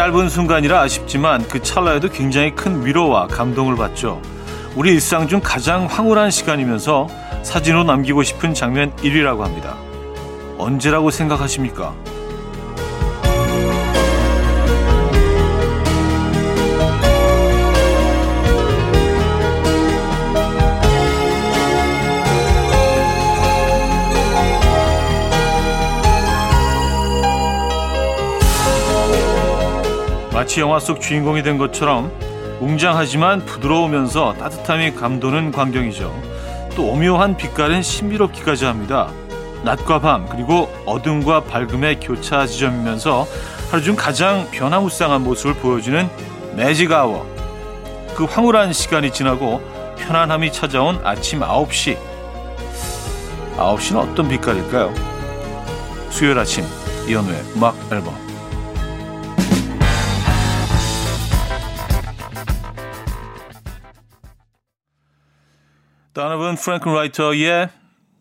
짧은 순간이라 아쉽지만 그 찰나에도 굉장히 큰 위로와 감동을 받죠. 우리 일상 중 가장 황홀한 시간이면서 사진으로 남기고 싶은 장면 1위라고 합니다. 언제라고 생각하십니까? 마치 영화 속 주인공이 된 것처럼 웅장하지만 부드러우면서 따뜻함이 감도는 광경이죠. 또 오묘한 빛깔은 신비롭기까지 합니다. 낮과 밤 그리고 어둠과 밝음의 교차 지점이면서 하루 중 가장 변화무쌍한 모습을 보여주는 매직 아워. 그 황홀한 시간이 지나고 편안함이 찾아온 아침 9시. 9시는 어떤 빛깔일까요? 수요일 아침 이연우의 음악 앨범 다나븐 프랭크 라이터의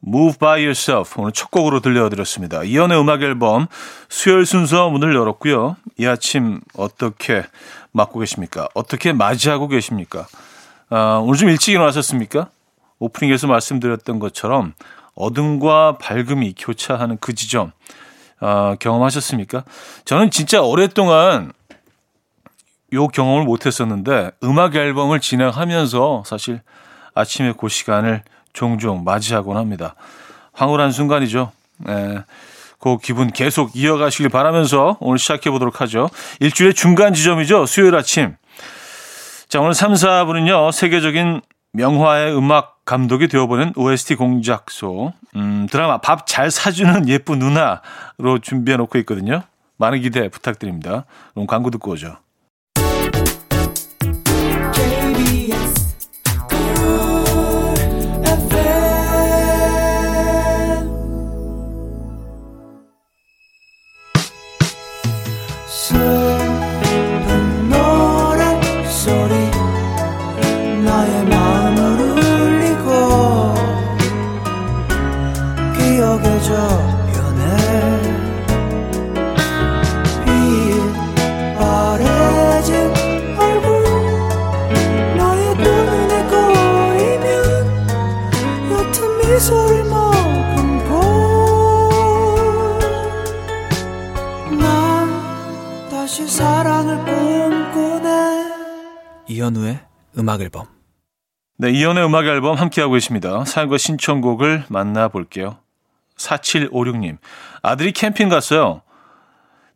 Move by Yourself 오늘 첫 곡으로 들려드렸습니다. 이연의 음악 앨범 수요일 순서 문을 열었고요. 이 아침 어떻게 맞고 계십니까? 어떻게 맞이하고 계십니까? 아, 오늘 좀 일찍 일어나셨습니까? 오프닝에서 말씀드렸던 것처럼 어둠과 밝음이 교차하는 그 지점 아, 경험하셨습니까? 저는 진짜 오랫동안 요 경험을 못했었는데 음악 앨범을 진행하면서 사실 아침에 그 시간을 종종 맞이하곤 합니다. 황홀한 순간이죠. 예, 그 기분 계속 이어가시길 바라면서 오늘 시작해 보도록 하죠. 일주일의 중간 지점이죠. 수요일 아침. 자, 오늘 3, 4분은요, 세계적인 명화의 음악 감독이 되어보는 OST 공작소, 음, 드라마 밥 잘 사주는 예쁜 누나로 준비해 놓고 있거든요. 많은 기대 부탁드립니다. 그럼 광고 듣고 오죠. 음악 앨범. 네, 이현우의 음악 앨범 함께하고 계십니다. 사연과 신청곡을 만나볼게요. 4756님. 아들이 캠핑 갔어요.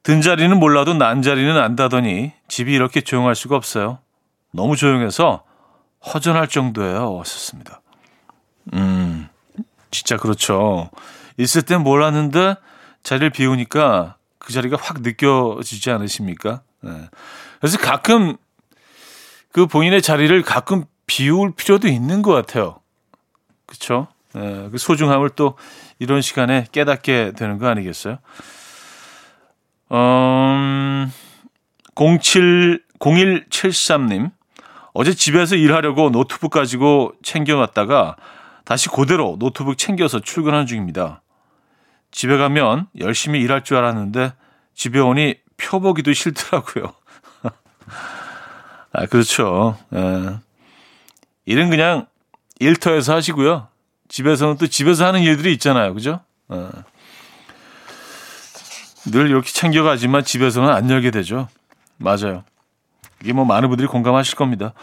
든 자리는 몰라도 난 자리는 안다더니 집이 이렇게 조용할 수가 없어요. 너무 조용해서 허전할 정도예요. 왔었습니다. 음, 진짜 그렇죠. 있을 땐 몰랐는데 자리를 비우니까 그 자리가 확 느껴지지 않으십니까? 네. 그래서 가끔 그 본인의 자리를 가끔 비울 필요도 있는 것 같아요. 그렇죠? 예, 그 소중함을 또 이런 시간에 깨닫게 되는 거 아니겠어요? 음, 07, 0173님. 어제 집에서 일하려고 노트북 가지고 챙겨놨다가 다시 그대로 노트북 챙겨서 출근하는 중입니다. 집에 가면 열심히 일할 줄 알았는데 집에 오니 펴보기도 싫더라고요. 아, 그렇죠. 예. 일은 그냥 일터에서 하시고요. 집에서는 또 집에서 하는 일들이 있잖아요. 그죠? 예. 늘 이렇게 챙겨가지만 집에서는 안 열게 되죠. 맞아요. 이게 뭐 많은 분들이 공감하실 겁니다.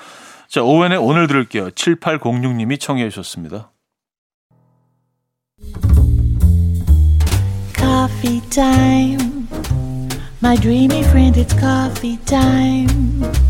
자, 오웬의 오늘 들을게요. 7806님이 청해 주셨습니다. Coffee. My dreamy friend, it's coffee time.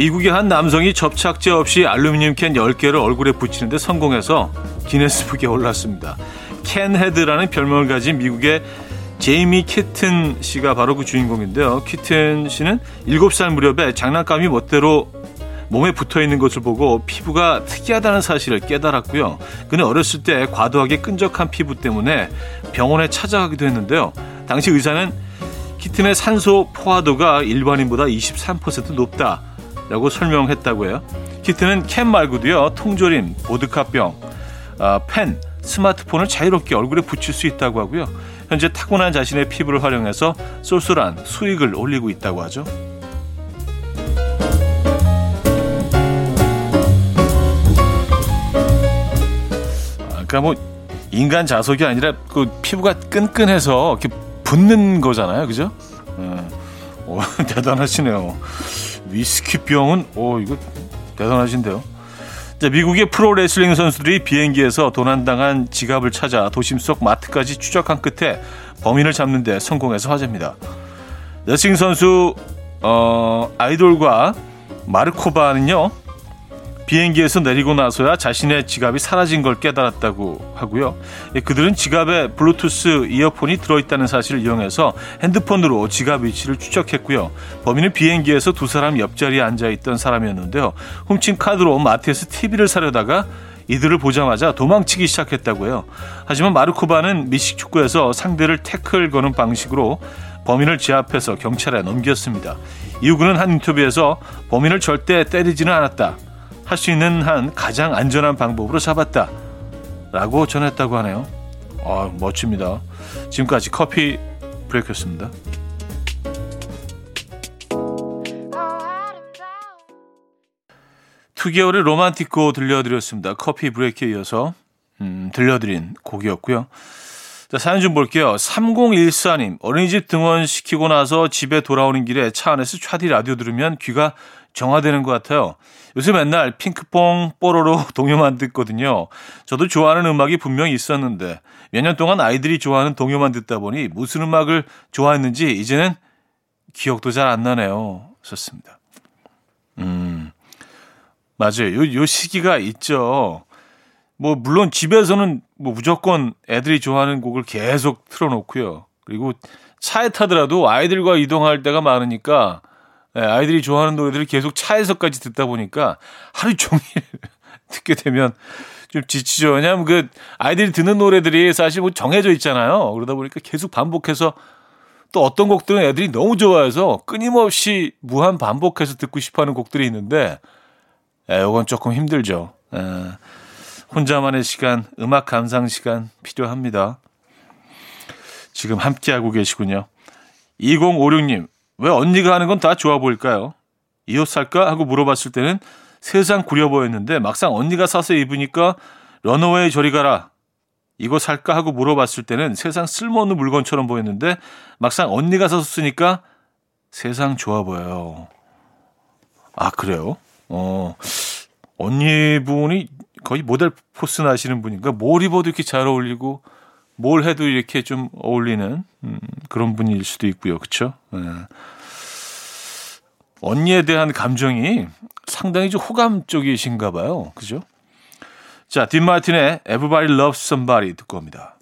미국의 한 남성이 접착제 없이 알루미늄 캔 10개를 얼굴에 붙이는데 성공해서 기네스북에 올랐습니다. 캔 헤드라는 별명을 가진 미국의 제이미 키튼 씨가 바로 그 주인공인데요. 키튼 씨는 7살 무렵에 장난감이 멋대로 몸에 붙어 있는 것을 보고 피부가 특이하다는 사실을 깨달았고요. 그는 어렸을 때 과도하게 끈적한 피부 때문에 병원에 찾아가기도 했는데요. 당시 의사는 키튼의 산소 포화도가 일반인보다 23% 높다 라고 설명했다고 해요. 키튼은 캔 말고도요, 통조림, 보드카병, 어, 펜, 스마트폰을 자유롭게 얼굴에 붙일 수 있다고 하고요. 현재 타고난 자신의 피부를 활용해서 쏠쏠한 수익을 올리고 있다고 하죠. 아, 그러니까 뭐 인간 자석이 아니라 그 피부가 끈끈해서 이렇게 붙는 거잖아요, 그죠? 네. 오, 대단하시네요. 위스키병은 오 이거 대단하신데요. 자, 미국의 프로 레슬링 선수들이 비행기에서 도난당한 지갑을 찾아 도심 속 마트까지 추적한 끝에 범인을 잡는 데 성공해서 화제입니다. 레슬링 선수 어, 아이돌과 마르코바는요. 비행기에서 내리고 나서야 자신의 지갑이 사라진 걸 깨달았다고 하고요. 예, 그들은 지갑에 블루투스 이어폰이 들어있다는 사실을 이용해서 핸드폰으로 지갑 위치를 추적했고요. 범인은 비행기에서 두 사람 옆자리에 앉아있던 사람이었는데요. 훔친 카드로 마트에서 TV를 사려다가 이들을 보자마자 도망치기 시작했다고요. 하지만 마르코바는 미식 축구에서 상대를 태클 거는 방식으로 범인을 제압해서 경찰에 넘겼습니다. 이후 그는 한 인터뷰에서 범인을 절대 때리지는 않았다. 할 수 있는 한 가장 안전한 방법으로 잡았다. 라고 전했다고 하네요. 아, 멋집니다. 지금까지 커피 브레이크였습니다. 투개월의 로만티코 들려드렸습니다. 커피 브레이크에 이어서 음, 들려드린 곡이었고요. 자, 사연 좀 볼게요. 3014님, 어린이집 등원시키고 나서 집에 돌아오는 길에 차 안에서 차디 라디오 들으면 귀가 정화되는 것 같아요. 요새 맨날 핑크퐁 뽀로로 동요만 듣거든요. 저도 좋아하는 음악이 분명히 있었는데 몇 년 동안 아이들이 좋아하는 동요만 듣다 보니 무슨 음악을 좋아했는지 이제는 기억도 잘 안 나네요. 좋습니다. 음, 맞아요. 요, 요 시기가 있죠. 뭐, 물론 집에서는 뭐 무조건 애들이 좋아하는 곡을 계속 틀어놓고요. 그리고 차에 타더라도 아이들과 이동할 때가 많으니까 네, 아이들이 좋아하는 노래들을 계속 차에서까지 듣다 보니까 하루 종일 듣게 되면 좀 지치죠. 왜냐하면 그 아이들이 듣는 노래들이 사실 뭐 정해져 있잖아요. 그러다 보니까 계속 반복해서 또 어떤 곡들은 애들이 너무 좋아해서 끊임없이 무한 반복해서 듣고 싶어 하는 곡들이 있는데, 에, 이건 조금 힘들죠. 에, 혼자만의 시간, 음악 감상 시간 필요합니다. 지금 함께하고 계시군요. 2056님, 왜 언니가 하는 건 다 좋아 보일까요? 이 옷 살까? 하고 물어봤을 때는 세상 구려 보였는데 막상 언니가 사서 입으니까 런어웨이 저리 가라. 이거 살까? 하고 물어봤을 때는 세상 쓸모없는 물건처럼 보였는데 막상 언니가 사서 쓰니까 세상 좋아 보여요. 아, 그래요? 어, 언니분이 거의 모델 포스 나시는 분인가? 뭘 입어도 이렇게 잘 어울리고 뭘 해도 이렇게 좀 어울리는 음, 그런 분일 수도 있고요. 그렇죠? 네. 언니에 대한 감정이 상당히 좀 호감 쪽이신가 봐요. 그죠? 자, 딘 마틴의 Everybody Loves Somebody 듣고 옵니다.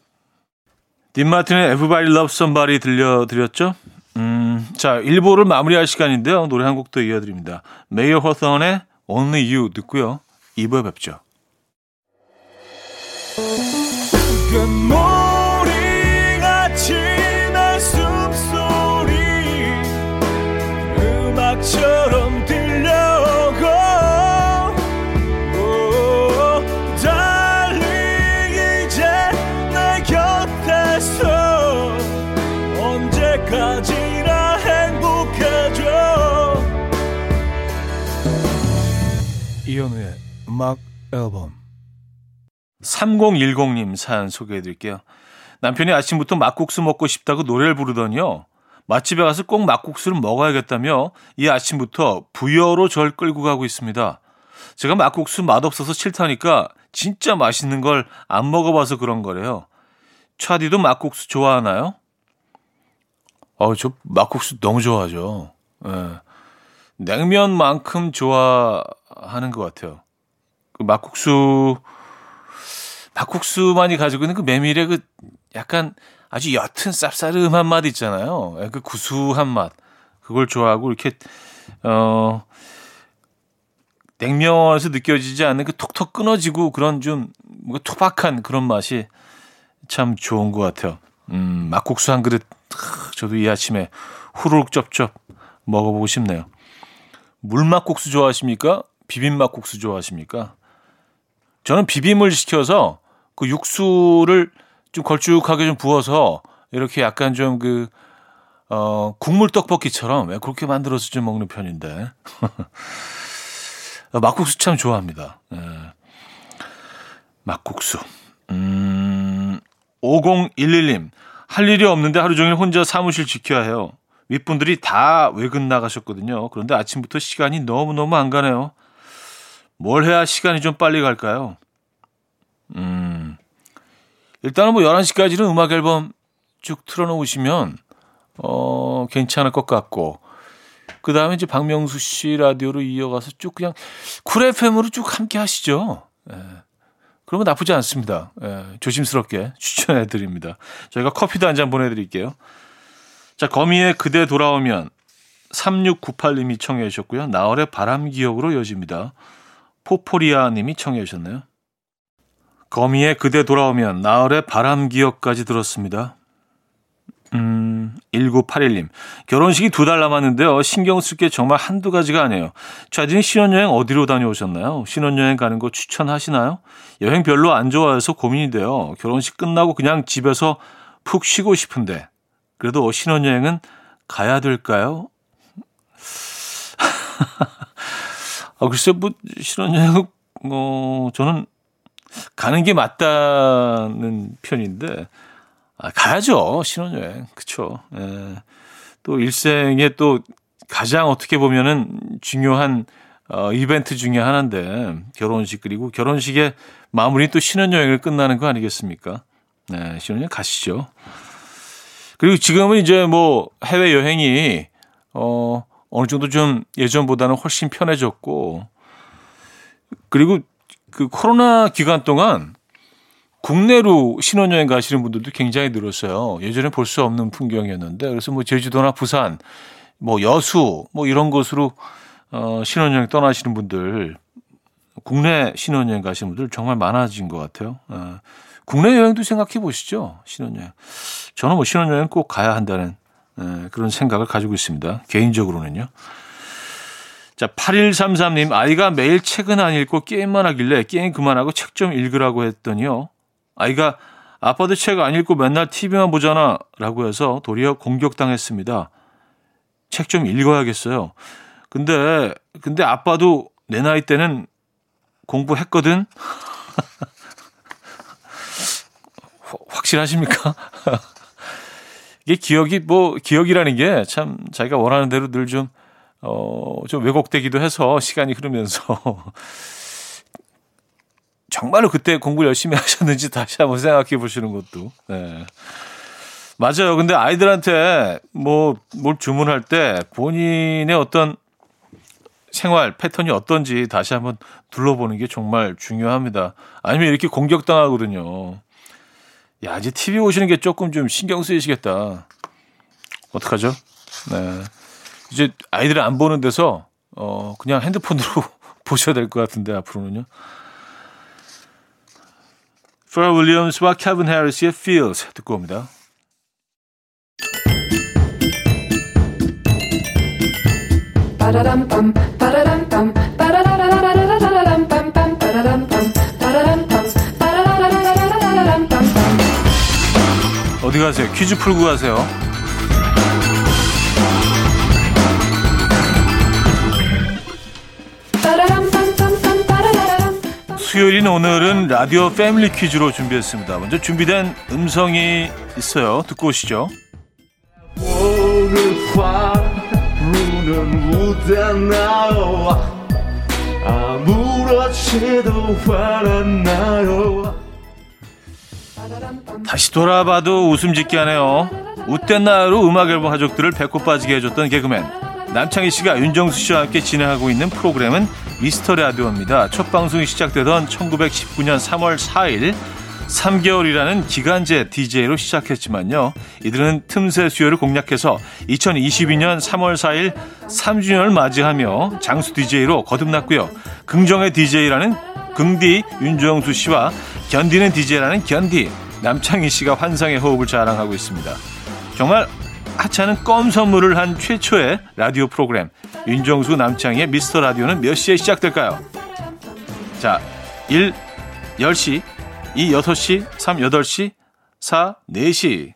딘 마틴의 Everybody Loves Somebody 들려드렸죠? 음, 자, 1부를 마무리할 시간인데요. 노래 한 곡도 이어드립니다. 메이어 허선의 Only You 듣고요. 2부에 뵙죠. 이현우의 음악 앨범 3010님 사연 소개해 드릴게요. 남편이 아침부터 막국수 먹고 싶다고 노래를 부르더니요. 맛집에 가서 꼭 막국수를 먹어야겠다며 이 아침부터 부여로 절 끌고 가고 있습니다. 제가 막국수 맛없어서 싫다니까 진짜 맛있는 걸 안 먹어봐서 그런 거래요. 차디도 막국수 좋아하나요? 어, 저 막국수 너무 좋아하죠. 예. 냉면만큼 좋아 하는 것 같아요. 그 막국수, 막국수만이 가지고 있는 그 메밀의 그 약간 아주 옅은 쌉싸름한 맛 있잖아요. 예, 그 구수한 맛. 그걸 좋아하고 이렇게 어 냉면에서 느껴지지 않는 그 톡톡 끊어지고 그런 좀 뭔가 투박한 그런 맛이 참 좋은 것 같아요. 음, 막국수 한 그릇 저도 이 아침에 후루룩 쩝쩝 먹어보고 싶네요. 물막국수 좋아하십니까? 비빔막 국수 좋아하십니까? 저는 비빔을 시켜서 그 육수를 좀 걸쭉하게 좀 부어서 이렇게 약간 좀 그, 어, 국물 떡볶이처럼 그렇게 만들어서 좀 먹는 편인데. 막국수 참 좋아합니다. 예. 막국수. 음, 5011님. 할 일이 없는데 하루 종일 혼자 사무실 지켜야 해요. 윗분들이 다 외근 나가셨거든요. 그런데 아침부터 시간이 너무너무 안 가네요. 뭘 해야 시간이 좀 빨리 갈까요? 음, 일단은 뭐 11시까지는 음악 앨범 쭉 틀어놓으시면, 어, 괜찮을 것 같고, 그 다음에 이제 박명수 씨 라디오로 이어가서 쭉 그냥 쿨 FM으로 쭉 함께 하시죠. 예. 그러면 나쁘지 않습니다. 예. 조심스럽게 추천해 드립니다. 저희가 커피도 한 잔 보내드릴게요. 자, 거미의 그대 돌아오면 3698님이 청해 주셨고요. 나얼의 바람 기억으로 이어집니다. 포포리아 님이 청해 주셨네요. 거미의 그대 돌아오면 나얼의 바람 기억까지 들었습니다. 음, 1981님. 결혼식이 두 달 남았는데요. 신경 쓸 게 정말 한두 가지가 아니에요. 차디는 신혼여행 어디로 다녀오셨나요? 신혼여행 가는 거 추천하시나요? 여행 별로 안 좋아해서 고민이 돼요. 결혼식 끝나고 그냥 집에서 푹 쉬고 싶은데. 그래도 신혼여행은 가야 될까요? 아, 글쎄, 뭐, 신혼여행, 어, 저는 가는 게 맞다는 편인데, 아, 가야죠. 신혼여행. 그쵸. 예. 또 일생에 또 가장 어떻게 보면은 중요한 어, 이벤트 중에 하나인데, 결혼식, 그리고 결혼식의 마무리 또 신혼여행을 끝나는 거 아니겠습니까? 네, 신혼여행 가시죠. 그리고 지금은 이제 뭐 해외여행이, 어, 어느 정도 좀 예전보다는 훨씬 편해졌고, 그리고 그 코로나 기간 동안 국내로 신혼여행 가시는 분들도 굉장히 늘었어요. 예전에 볼 수 없는 풍경이었는데 그래서 뭐 제주도나 부산, 뭐 여수 뭐 이런 곳으로 어 신혼여행 떠나시는 분들 국내 신혼여행 가시는 분들 정말 많아진 것 같아요. 어, 국내 여행도 생각해 보시죠. 신혼여행. 저는 뭐 신혼여행 꼭 가야 한다는 에, 그런 생각을 가지고 있습니다. 개인적으로는요. 자, 8133님, 아이가 매일 책은 안 읽고 게임만 하길래 게임 그만하고 책 좀 읽으라고 했더니요. 아이가 아빠도 책 안 읽고 맨날 TV만 보잖아. 라고 해서 도리어 공격당했습니다. 책 좀 읽어야겠어요. 근데, 근데 아빠도 내 나이 때는 공부했거든? 확실하십니까? 이게 기억이, 뭐, 기억이라는 게 참 자기가 원하는 대로 늘 좀, 어, 좀 왜곡되기도 해서 시간이 흐르면서 정말로 그때 공부 열심히 하셨는지 다시 한번 생각해 보시는 것도. 네. 맞아요. 근데 아이들한테 뭐, 뭘 주문할 때 본인의 어떤 생활 패턴이 어떤지 다시 한번 둘러보는 게 정말 중요합니다. 아니면 이렇게 공격당하거든요. 야, 이제 TV 오시는 게 조금 좀 신경 쓰이시겠다. 어떡하죠? 네. 이제 아이들은 안 보는 데서, 어, 그냥 핸드폰으로 보셔야 될 것 같은데, 앞으로는요. 프라 윌리엄스와 케빈 해리스의 Feels 듣고 옵니다. 어디 가세요? 퀴즈 풀고 가세요. 수요일인 오늘은 라디오 패밀리 퀴즈로 준비했습니다. 먼저 준비된 음성이 있어요. 듣고 오시죠. 다시 돌아봐도 웃음 짓게 하네요. 웃댔나요로 음악 앨범 가족들을 배꼽 빠지게 해줬던 개그맨 남창희 씨가 윤정수 씨와 함께 진행하고 있는 프로그램은 미스터 라디오입니다. 첫 방송이 시작되던 1919년 3월 4일 3개월이라는 기간제 DJ로 시작했지만요. 이들은 틈새 수요를 공략해서 2022년 3월 4일 3주년을 맞이하며 장수 DJ로 거듭났고요. 긍정의 DJ라는 긍디 윤정수 씨와 견디는 DJ라는 견디 남창희 씨가 환상의 호흡을 자랑하고 있습니다. 정말 하찮은 껌 선물을 한 최초의 라디오 프로그램 윤정수 남창희의 미스터 라디오는 몇 시에 시작될까요? 자, 1, 10시, 2, 6시, 3, 8시, 4, 4시.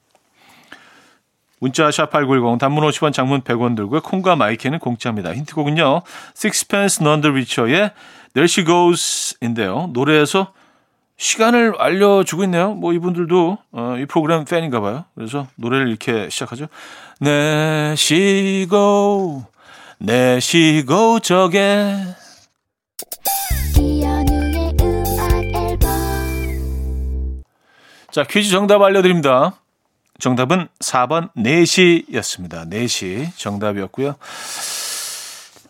문자 샵8910 단문 50원 장문 100원 들고요. 콩과 마이크는 공짜입니다. 힌트곡은요. Sixpence None the Richer의 There She Goes인데요. 노래에서 시간을 알려주고 있네요. 뭐 이분들도 어, 이 프로그램 팬인가 봐요. 그래서 노래를 이렇게 시작하죠. 내쉬고 내쉬고 저게 자 퀴즈 정답 알려드립니다. 정답은 4번 4시였습니다. 4시 정답이었고요.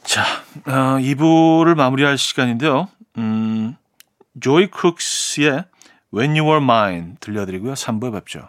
자, 어, 2부를 마무리할 시간인데요. 음, 조이 크룩스의 When You Were Mine 들려드리고요. 3부에 뵙죠.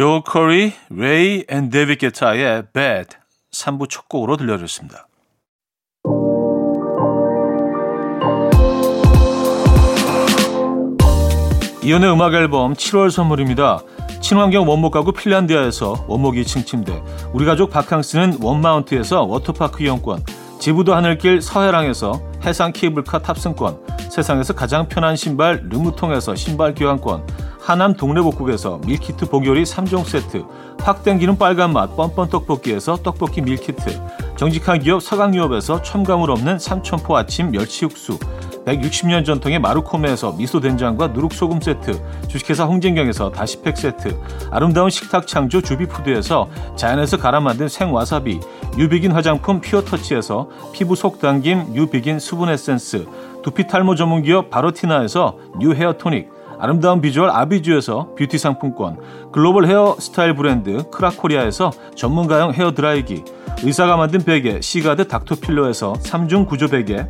조 커리, 레이 앤 데이비 게타의 Bad 3부 첫 곡으로 들려줬습니다. 이현우의 음악 앨범 7월 선물입니다. 친환경 원목 가구 핀란디아에서 원목 2층 침대, 우리 가족 바캉스는 원마운트에서 워터파크 이용권, 제부도 하늘길 서해랑에서 해상 케이블카 탑승권, 세상에서 가장 편한 신발 르무통에서 신발 교환권, 하남 동래복국에서 밀키트 복요리 3종 세트, 확 땡기는 빨간맛 뻔뻔 떡볶이에서 떡볶이 밀키트, 정직한 기업 서강유업에서 첨가물 없는 삼천포 아침 멸치육수, 160년 전통의 마루코메에서 미소된장과 누룩소금 세트, 주식회사 홍진경에서 다시팩 세트, 아름다운 식탁 창조 주비푸드에서 자연에서 갈아 만든 생와사비, 뉴비긴 화장품 피어터치에서 피부 속당김 뉴비긴 수분 에센스, 두피 탈모 전문 기업 바로티나에서 뉴 헤어 토닉, 아름다운 비주얼 아비주에서 뷰티 상품권, 글로벌 헤어 스타일 브랜드 크라코리아에서 전문가용 헤어 드라이기, 의사가 만든 베개 시가드 닥터필러에서 3중 구조 베개,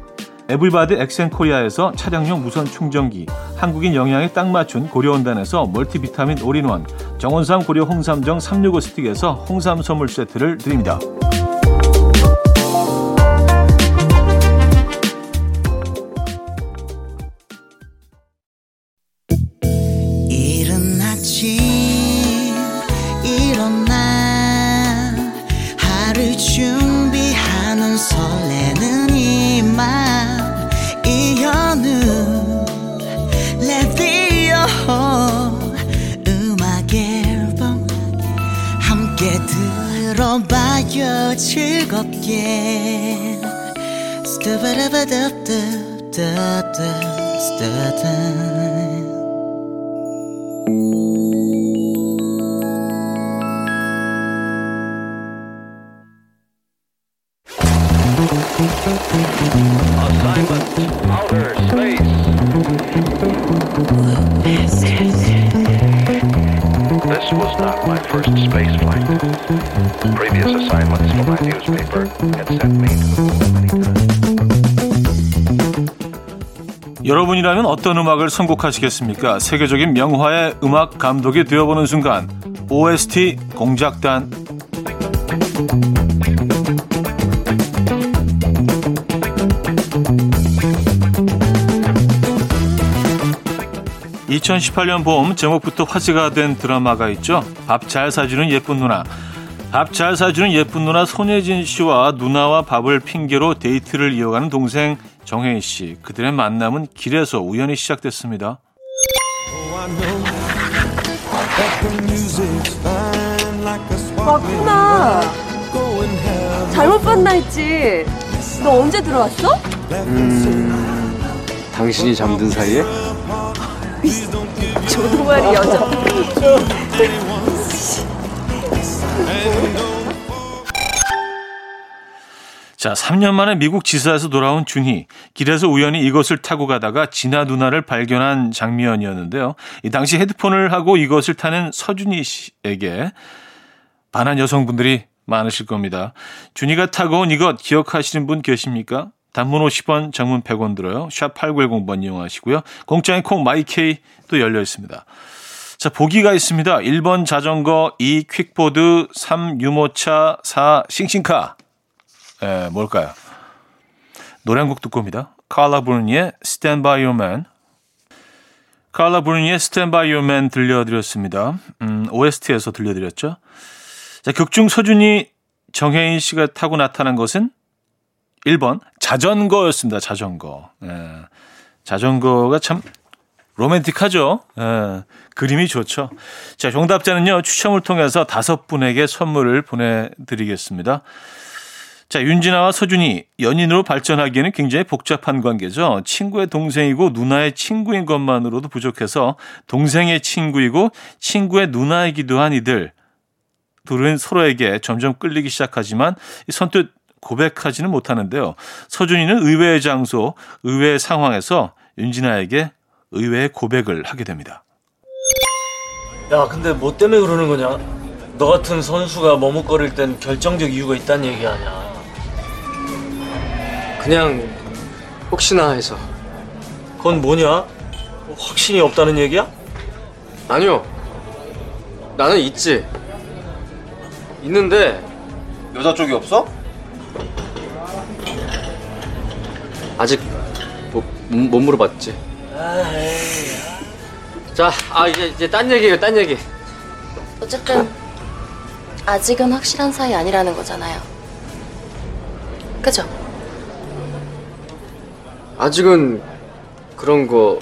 에블바드 엑센코리아에서 차량용 무선 충전기, 한국인 영양에 딱 맞춘 고려원단에서 멀티비타민 올인원, 정원삼 고려 홍삼정 365 스틱에서 홍삼 선물 세트를 드립니다. Assignment 어떤 음악을 선곡하시겠습니까? 세계적인 명화의 음악 감독이 되어보는 순간 OST 공작단 2018년 봄 제목부터 화제가 된 드라마가 있죠. 밥 잘 사주는 예쁜 누나. 밥 잘 사주는 예쁜 누나 손예진 씨와 누나와 밥을 핑계로 데이트를 이어가는 동생 정혜인 씨. 그들의 만남은 길에서 우연히 시작됐습니다. 맞구나. 잘못 봤나 했지. 너 언제 들어왔어? 음, 당신이 잠든 사이에? 조동아리 여자. 자, 3년 만에 미국 지사에서 돌아온 준희. 길에서 우연히 이것을 타고 가다가 진아 누나를 발견한 장면이었는데요. 이 당시 헤드폰을 하고 이것을 타는 서준희 씨에게 반한 여성분들이 많으실 겁니다. 준희가 타고 온 이것 기억하시는 분 계십니까? 단문 50원, 장문 100원 들어요. 샵 8910번 이용하시고요. 공짜인 콩 마이케이 또 열려 있습니다. 자, 보기가 있습니다. 1번 자전거, 2 퀵보드, 3 유모차, 4 싱싱카. 에, 뭘까요? 노래 한 곡 듣고 옵니다. 칼라 브루니의 Stand By Your Man. 칼라 브루니의 Stand By Your Man 들려드렸습니다. 음, OST에서 들려드렸죠. 자, 극중 서준이 정혜인 씨가 타고 나타난 것은 1번 자전거였습니다. 자전거. 예. 자전거가 참 로맨틱하죠. 예. 그림이 좋죠. 자, 정답자는요. 추첨을 통해서 다섯 분에게 선물을 보내드리겠습니다. 자, 윤진아와 서준이 연인으로 발전하기에는 굉장히 복잡한 관계죠. 친구의 동생이고 누나의 친구인 것만으로도 부족해서 동생의 친구이고 친구의 누나이기도 한 이들. 둘은 서로에게 점점 끌리기 시작하지만 선뜻 고백하지는 못하는데요. 서준이는 의외의 장소, 의외의 상황에서 윤진아에게 의외의 고백을 하게 됩니다. 야, 근데 뭐 때문에 그러는 거냐? 너 같은 선수가 머뭇거릴 땐 결정적 이유가 있다는 얘기 아니야. 그냥 혹시나 해서 그건 뭐냐? 확신이 없다는 얘기야? 아니요 나는 있지 있는데 여자 쪽이 없어? 아직 뭐, 못 물어봤지 자 아 이제 이제 딴 얘기예요 딴 얘기 어쨌든 아직은 확실한 사이 아니라는 거잖아요. 그죠? 아직은 그런 거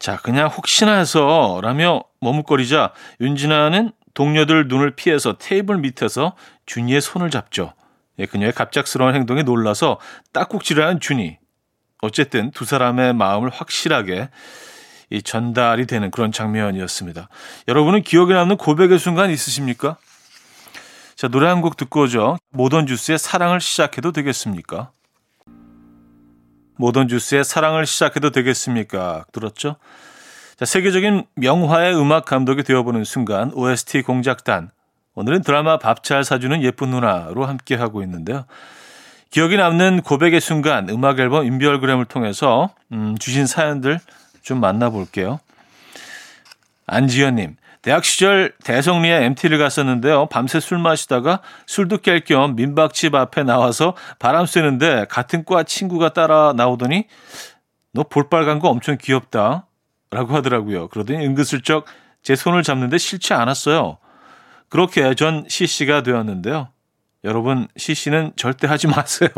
자, 그냥 혹시나 해서 라며 머뭇거리자 윤진아는 동료들 눈을 피해서 테이블 밑에서 준이의 손을 잡죠. 예, 그녀의 갑작스러운 행동에 놀라서 딱꼭질을 하는 준이. 어쨌든 두 사람의 마음을 확실하게 이 전달이 되는 그런 장면이었습니다. 여러분은 기억에 남는 고백의 순간 있으십니까? 자, 노래 한 곡 듣고 오죠. 모던 주스의 사랑을 시작해도 되겠습니까? 모던 주스의 사랑을 시작해도 되겠습니까? 들었죠? 자, 세계적인 명화의 음악 감독이 되어보는 순간 OST 공작단. 오늘은 드라마 밥 잘 사주는 예쁜 누나로 함께 하고 있는데요. 기억이 남는 고백의 순간 음악 앨범 인별그램을 통해서 음, 주신 사연들 좀 만나볼게요. 안지연님, 대학 시절 대성리에 MT를 갔었는데요. 밤새 술 마시다가 술도 깰 겸 민박집 앞에 나와서 바람 쐬는데 같은 과 친구가 따라 나오더니 너 볼빨간 거 엄청 귀엽다. 라고 하더라고요. 그러더니 은근슬쩍 제 손을 잡는데 싫지 않았어요. 그렇게 전 CC가 되었는데요. 여러분, CC는 절대 하지 마세요.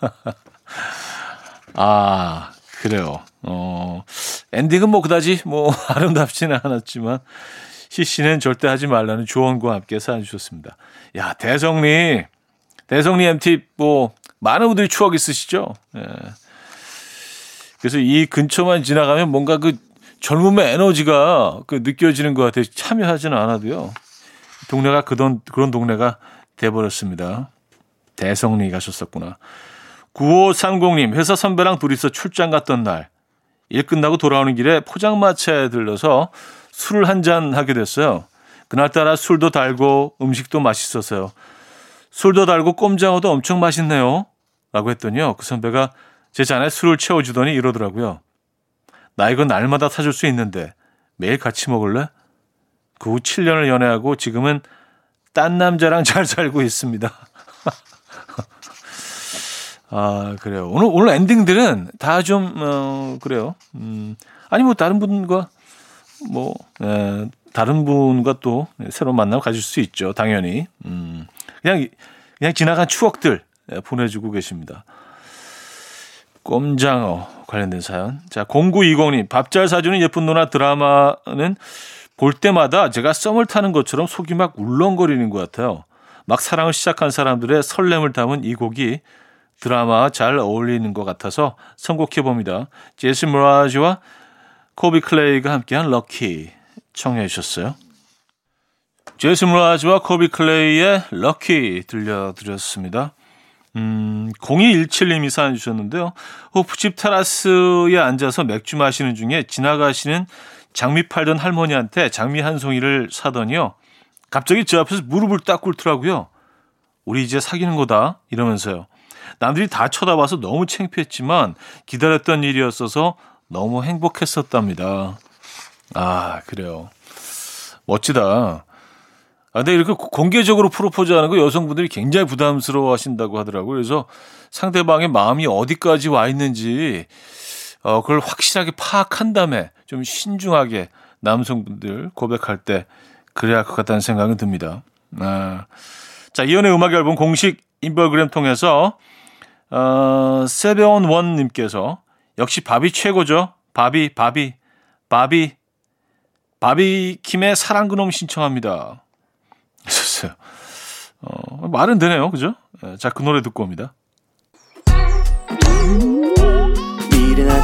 아, 그래요. 어, 엔딩은 뭐 그다지 뭐 아름답지는 않았지만 CC는 절대 하지 말라는 조언과 함께 사연 주셨습니다. 야, 대성리, 대성리 MT 뭐 많은 분들이 추억 있으시죠? 예. 그래서 이 근처만 지나가면 뭔가 그 젊음의 에너지가 그 느껴지는 것 같아요. 참여하지는 않아도요. 동네가 그런, 그런 동네가 돼 버렸습니다. 대성리 가셨었구나. 9530님, 회사 선배랑 둘이서 출장 갔던 날, 일 끝나고 돌아오는 길에 포장마차에 들러서 술을 한 잔 하게 됐어요. 그날따라 술도 달고 음식도 맛있었어요. 술도 달고 꼼장어도 엄청 맛있네요. 라고 했더니요. 그 선배가 제 잔에 술을 채워주더니 이러더라고요. 나 이거 날마다 사줄 수 있는데 매일 같이 먹을래? 그 후 7년을 연애하고 지금은 딴 남자랑 잘 살고 있습니다. 아, 그래요. 오늘, 오늘 엔딩들은 다 좀, 어, 그래요. 음, 아니, 뭐, 다른 분과, 뭐, 에, 다른 분과 또 새로운 만남 가질 수 있죠. 당연히. 음, 그냥, 그냥 지나간 추억들 보내주고 계십니다. 꼼장어 관련된 사연. 자, 0920님, 밥 잘 사주는 예쁜 누나 드라마는 볼 때마다 제가 썸을 타는 것처럼 속이 막 울렁거리는 것 같아요. 막 사랑을 시작한 사람들의 설렘을 담은 이 곡이 드라마와 잘 어울리는 것 같아서 선곡해 봅니다. Jason Mraz와 Colbie Caillat가 함께한 Lucky 청해 주셨어요. 제이슨 무라즈와 코비 클레이의 럭키 들려드렸습니다. 음, 0217님이 사연 주셨는데요. 호프집 테라스에 앉아서 맥주 마시는 중에 지나가시는 장미 팔던 할머니한테 장미 한 송이를 사더니요. 갑자기 제 앞에서 무릎을 딱 꿇더라고요. 우리 이제 사귀는 거다 이러면서요. 남들이 다 쳐다봐서 너무 창피했지만 기다렸던 일이었어서 너무 행복했었답니다. 아, 그래요. 멋지다. 아, 근데 이렇게 공개적으로 프로포즈 하는 거 여성분들이 굉장히 부담스러워 하신다고 하더라고요. 그래서 상대방의 마음이 어디까지 와 있는지, 어, 그걸 확실하게 파악한 다음에 좀 신중하게 남성분들 고백할 때 그래야 할 것 같다는 생각이 듭니다. 아. 자, 이연의 음악 앨범 공식 인별그램 통해서, 어, 세배온 원님께서 역시 밥이 최고죠. 밥이, 밥이, 바비 킴의 사랑 그놈 신청합니다. 있었어요. 어, 말은 되네요. 그죠? 자, 그 노래 듣고 옵니다.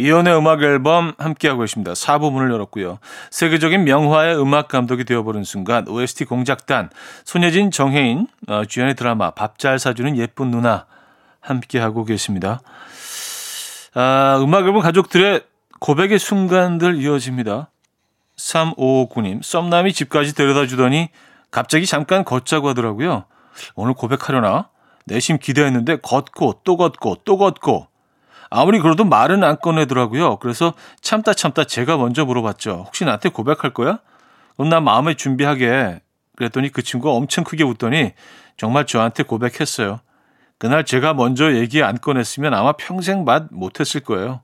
이연의 음악 앨범 함께하고 있습니다. 4부문을 열었고요. 세계적인 명화의 음악 감독이 되어버린 순간 OST 공작단, 손예진, 정혜인, 어, 주연의 드라마 밥 잘 사주는 예쁜 누나 함께하고 계십니다. 아, 음악 앨범 가족들의 고백의 순간들 이어집니다. 3559님, 썸남이 집까지 데려다 주더니 갑자기 잠깐 걷자고 하더라고요. 오늘 고백하려나? 내심 기대했는데 걷고 또 걷고 또 걷고 아무리 그래도 말은 안 꺼내더라고요. 그래서 참다 참다 제가 먼저 물어봤죠. 혹시 나한테 고백할 거야? 그럼 나 마음에 준비하게. 그랬더니 그 친구가 엄청 크게 웃더니 정말 저한테 고백했어요. 그날 제가 먼저 얘기 안 꺼냈으면 아마 평생 말 못했을 거예요.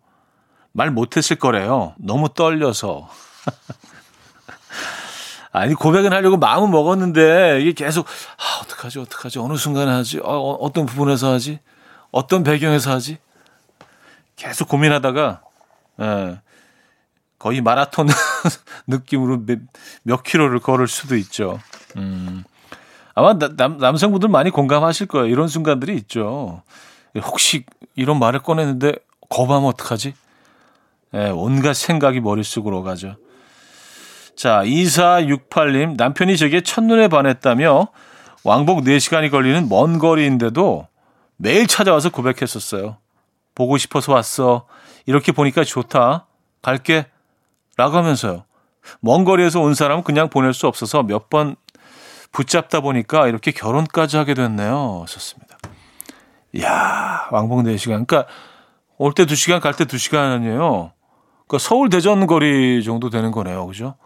말 못했을 거래요. 너무 떨려서. 아니 고백은 하려고 마음은 먹었는데 이게 계속 아 어떡하지 어떡하지 어느 순간에 하지 어, 어떤 부분에서 하지 어떤 배경에서 하지 계속 고민하다가 예, 거의 마라톤 느낌으로 몇, 몇 킬로를 걸을 수도 있죠. 음. 아마 남, 남성분들 많이 공감하실 거예요. 이런 순간들이 있죠. 혹시 이런 말을 꺼냈는데 거부하면 어떡하지? 예, 온갖 생각이 머릿속으로 가죠. 자, 2468님, 남편이 제게 첫눈에 반했다며 왕복 4시간이 걸리는 먼 거리인데도 매일 찾아와서 고백했었어요. 보고 싶어서 왔어. 이렇게 보니까 좋다. 갈게. 라고 하면서요. 먼 거리에서 온 사람은 그냥 보낼 수 없어서 몇 번 붙잡다 보니까 이렇게 결혼까지 하게 됐네요. 좋습니다. 이야, 왕복 4시간. 그러니까 올 때 2시간, 갈 때 2시간 아니에요. 그러니까 서울 대전 거리 정도 되는 거네요. 그죠?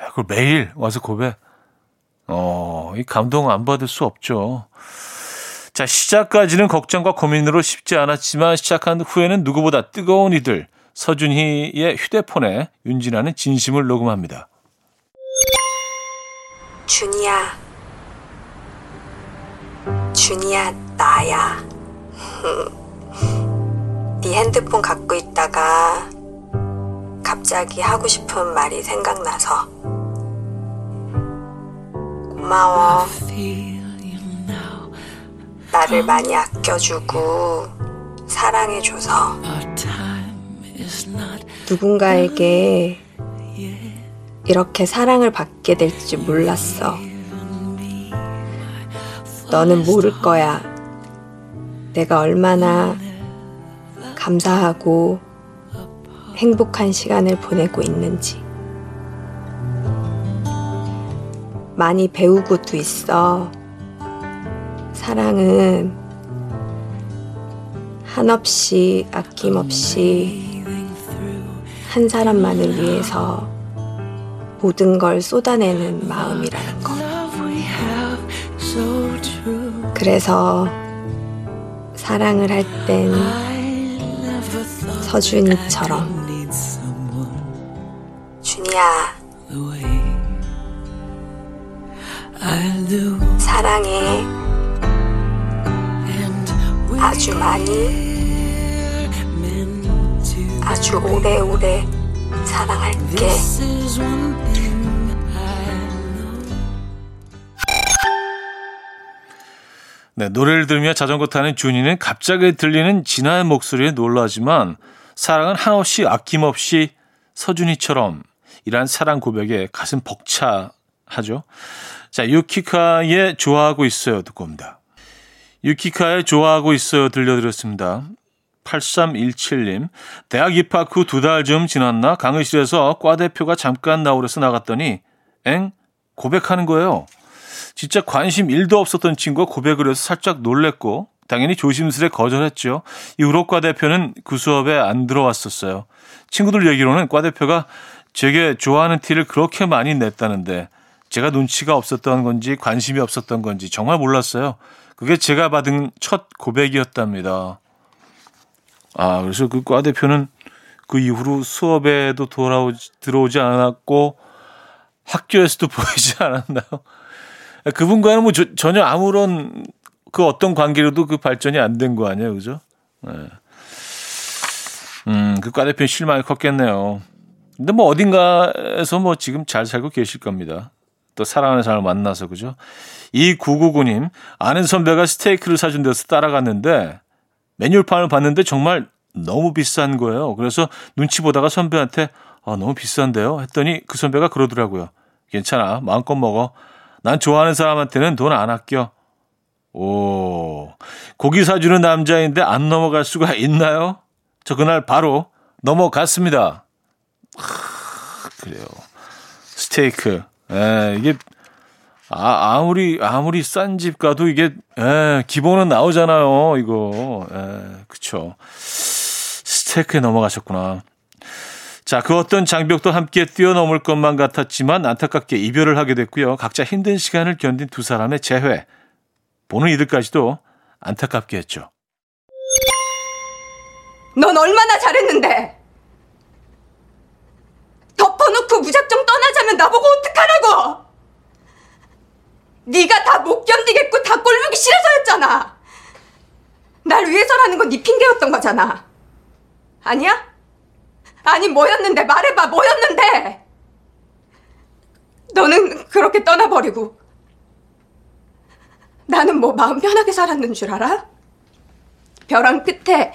야, 그걸 매일 와서 고백. 어, 이 감동 안 받을 수 없죠. 자, 시작까지는 걱정과 고민으로 쉽지 않았지만 시작한 후에는 누구보다 뜨거운 이들 서준희의 휴대폰에 윤진아는 진심을 녹음합니다. 준이야. 준이야, 나야. 네 핸드폰 갖고 있다가 갑자기 하고 싶은 말이 생각나서 고마워. 나를 많이 아껴주고 사랑해줘서 누군가에게 이렇게 사랑을 받게 될지 몰랐어. 너는 모를 거야. 내가 얼마나 감사하고 행복한 시간을 보내고 있는지. 많이 배우고도 있어. 사랑은 한없이 아낌없이 한 사람만을 위해서 모든 걸 쏟아내는 마음이라는 거. 그래서 사랑을 할 땐 서준이처럼 준이야 사랑해 아주 많이 아주 오래오래 사랑할게 네, 노래를 들으며 자전거 타는 준이는 갑자기 들리는 진아의 목소리에 놀라지만 사랑은 한없이 아낌없이 서준이처럼 이란 사랑 고백에 가슴 벅차하죠. 자, 유키카의 좋아하고 있어요 듣고 옵니다. 유키카의 좋아하고 있어요 들려드렸습니다. 8317님, 대학 입학 후 두 달 좀 지났나 강의실에서 과 대표가 잠깐 나오려서 나갔더니 엥 고백하는 거예요. 진짜 관심 1도 없었던 친구가 고백을 해서 살짝 놀랬고 당연히 조심스레 거절했죠. 이후로 과 대표는 그 수업에 안 들어왔었어요. 친구들 얘기로는 과 대표가 제게 좋아하는 티를 그렇게 많이 냈다는데 제가 눈치가 없었던 건지 관심이 없었던 건지 정말 몰랐어요. 그게 제가 받은 첫 고백이었답니다. 아, 그래서 그 과 대표는 그 이후로 수업에도 돌아오지, 들어오지 않았고 학교에서도 보이지 않았나요? 그분과는 뭐 저, 전혀 아무런 그 어떤 관계로도 그 발전이 안 된 거 아니에요, 그죠? 네. 음, 그 과 대표 실망이 컸겠네요. 근데 뭐 어딘가에서 뭐 지금 잘 살고 계실 겁니다. 또 사랑하는 사람을 만나서, 그죠? 이 999님, 아는 선배가 스테이크를 사준 데서 따라갔는데 메뉴판을 봤는데 정말 너무 비싼 거예요. 그래서 눈치 보다가 선배한테 아, 너무 비싼데요? 했더니 그 선배가 그러더라고요. 괜찮아. 마음껏 먹어. 난 좋아하는 사람한테는 돈 안 아껴. 오, 고기 사주는 남자인데 안 넘어갈 수가 있나요? 저 그날 바로 넘어갔습니다. 하, 그래요. 스테이크. 에, 이게, 아, 아무리, 아무리 싼 집 가도 이게, 에, 기본은 나오잖아요. 이거. 에, 그쵸. 스테이크에 넘어가셨구나. 자, 그 어떤 장벽도 함께 뛰어넘을 것만 같았지만 안타깝게 이별을 하게 됐고요. 각자 힘든 시간을 견딘 두 사람의 재회. 보는 이들까지도 안타깝게 했죠. 넌 얼마나 잘했는데? 덮어놓고 무작정 떠나자면 나보고 어떡하라고? 네가 다 못 견디겠고 다 꼴보기 싫어서였잖아. 날 위해서라는 건 네 핑계였던 거잖아. 아니야? 아니 뭐였는데 말해봐 뭐였는데? 너는 그렇게 떠나버리고 나는 뭐 마음 편하게 살았는 줄 알아? 벼랑 끝에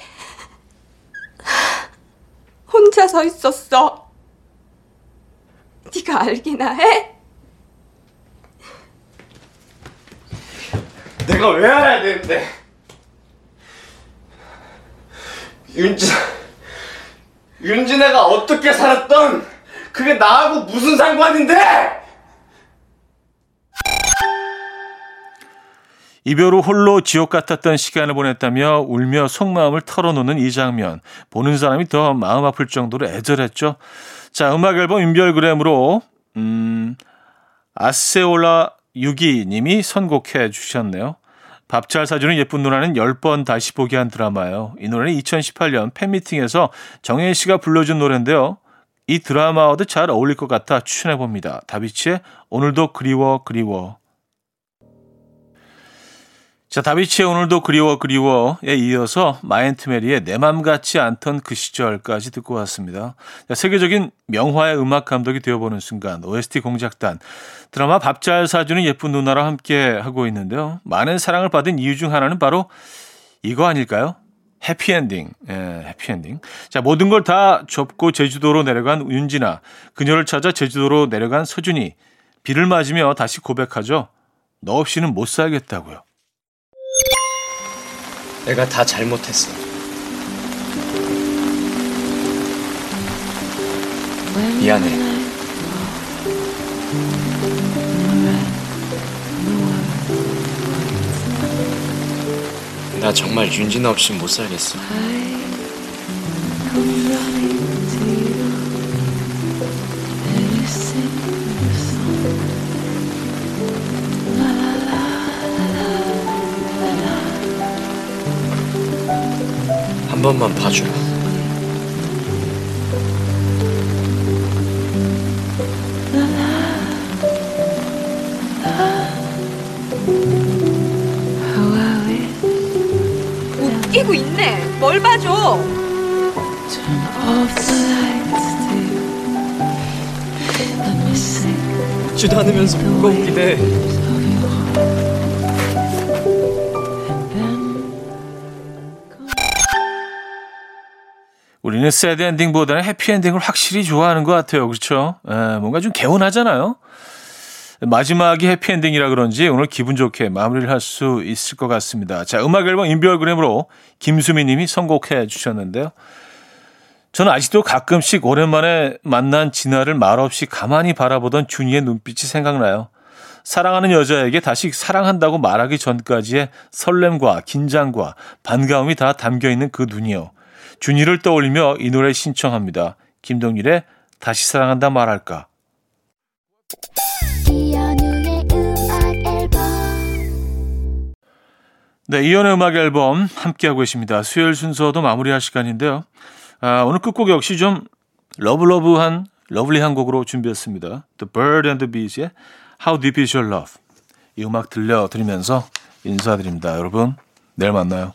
혼자 서 있었어. 네가 알기나 해? 내가 왜 알아야 되는데? 윤진, 윤진애가 어떻게 살았던 그게 나하고 무슨 상관인데? 이별 후 홀로 지옥 같았던 시간을 보냈다며 울며 속마음을 털어놓는 이 장면. 보는 사람이 더 마음 아플 정도로 애절했죠. 자, 음악 앨범 인별그램으로, 음, 아세올라 유기 님이 선곡해 주셨네요. 밥 잘 사주는 예쁜 누나는 10번 다시 보기 한 드라마예요. 이 노래는 2018년 팬미팅에서 정혜인 씨가 불러준 노래인데요. 이 드라마와도 잘 어울릴 것 같아 추천해 봅니다. 다비치의 오늘도 그리워 그리워. 자, 다비치의 오늘도 그리워 그리워에 이어서 마인트 메리의 내 맘 같지 않던 그 시절까지 듣고 왔습니다. 자, 세계적인 명화의 음악 감독이 되어보는 순간 OST 공작단 드라마 밥 잘 사주는 예쁜 누나랑 함께 하고 있는데요. 많은 사랑을 받은 이유 중 하나는 바로 이거 아닐까요? 해피엔딩. 예, 해피엔딩. 자, 모든 걸 다 접고 제주도로 내려간 윤진아. 그녀를 찾아 제주도로 내려간 서준이. 비를 맞으며 다시 고백하죠. 너 없이는 못 살겠다고요. 내가 다 잘못했어. 미안해. 나 정말 윤진아 없이 못 살겠어. 번만 봐주라. 웃기고 있네. 뭘 봐줘. 웃지도 않으면서 뭐가 웃기대. 우리는 새드 엔딩보다는 해피 엔딩을 확실히 좋아하는 것 같아요. 그렇죠? 에, 뭔가 좀 개운하잖아요. 마지막이 해피 엔딩이라 그런지 오늘 기분 좋게 마무리를 할 수 있을 것 같습니다. 자, 음악 앨범 인별그램으로 김수미 님이 선곡해 주셨는데요. 저는 아직도 가끔씩 오랜만에 만난 진아를 말없이 가만히 바라보던 준이의 눈빛이 생각나요. 사랑하는 여자에게 다시 사랑한다고 말하기 전까지의 설렘과 긴장과 반가움이 다 담겨 있는 그 눈이요. 준이를 떠올리며 이 노래 신청합니다. 김동률의 다시 사랑한다 말할까. 네, 이현우의 음악 앨범 함께하고 계십니다. 수요일 순서도 마무리할 시간인데요. 아, 오늘 끝곡 역시 좀 love love한, lovely한 곡으로 준비했습니다. The Bird and the Bee의 How Deep Is Your Love. 이 음악 들려드리면서 인사드립니다. 여러분, 내일 만나요.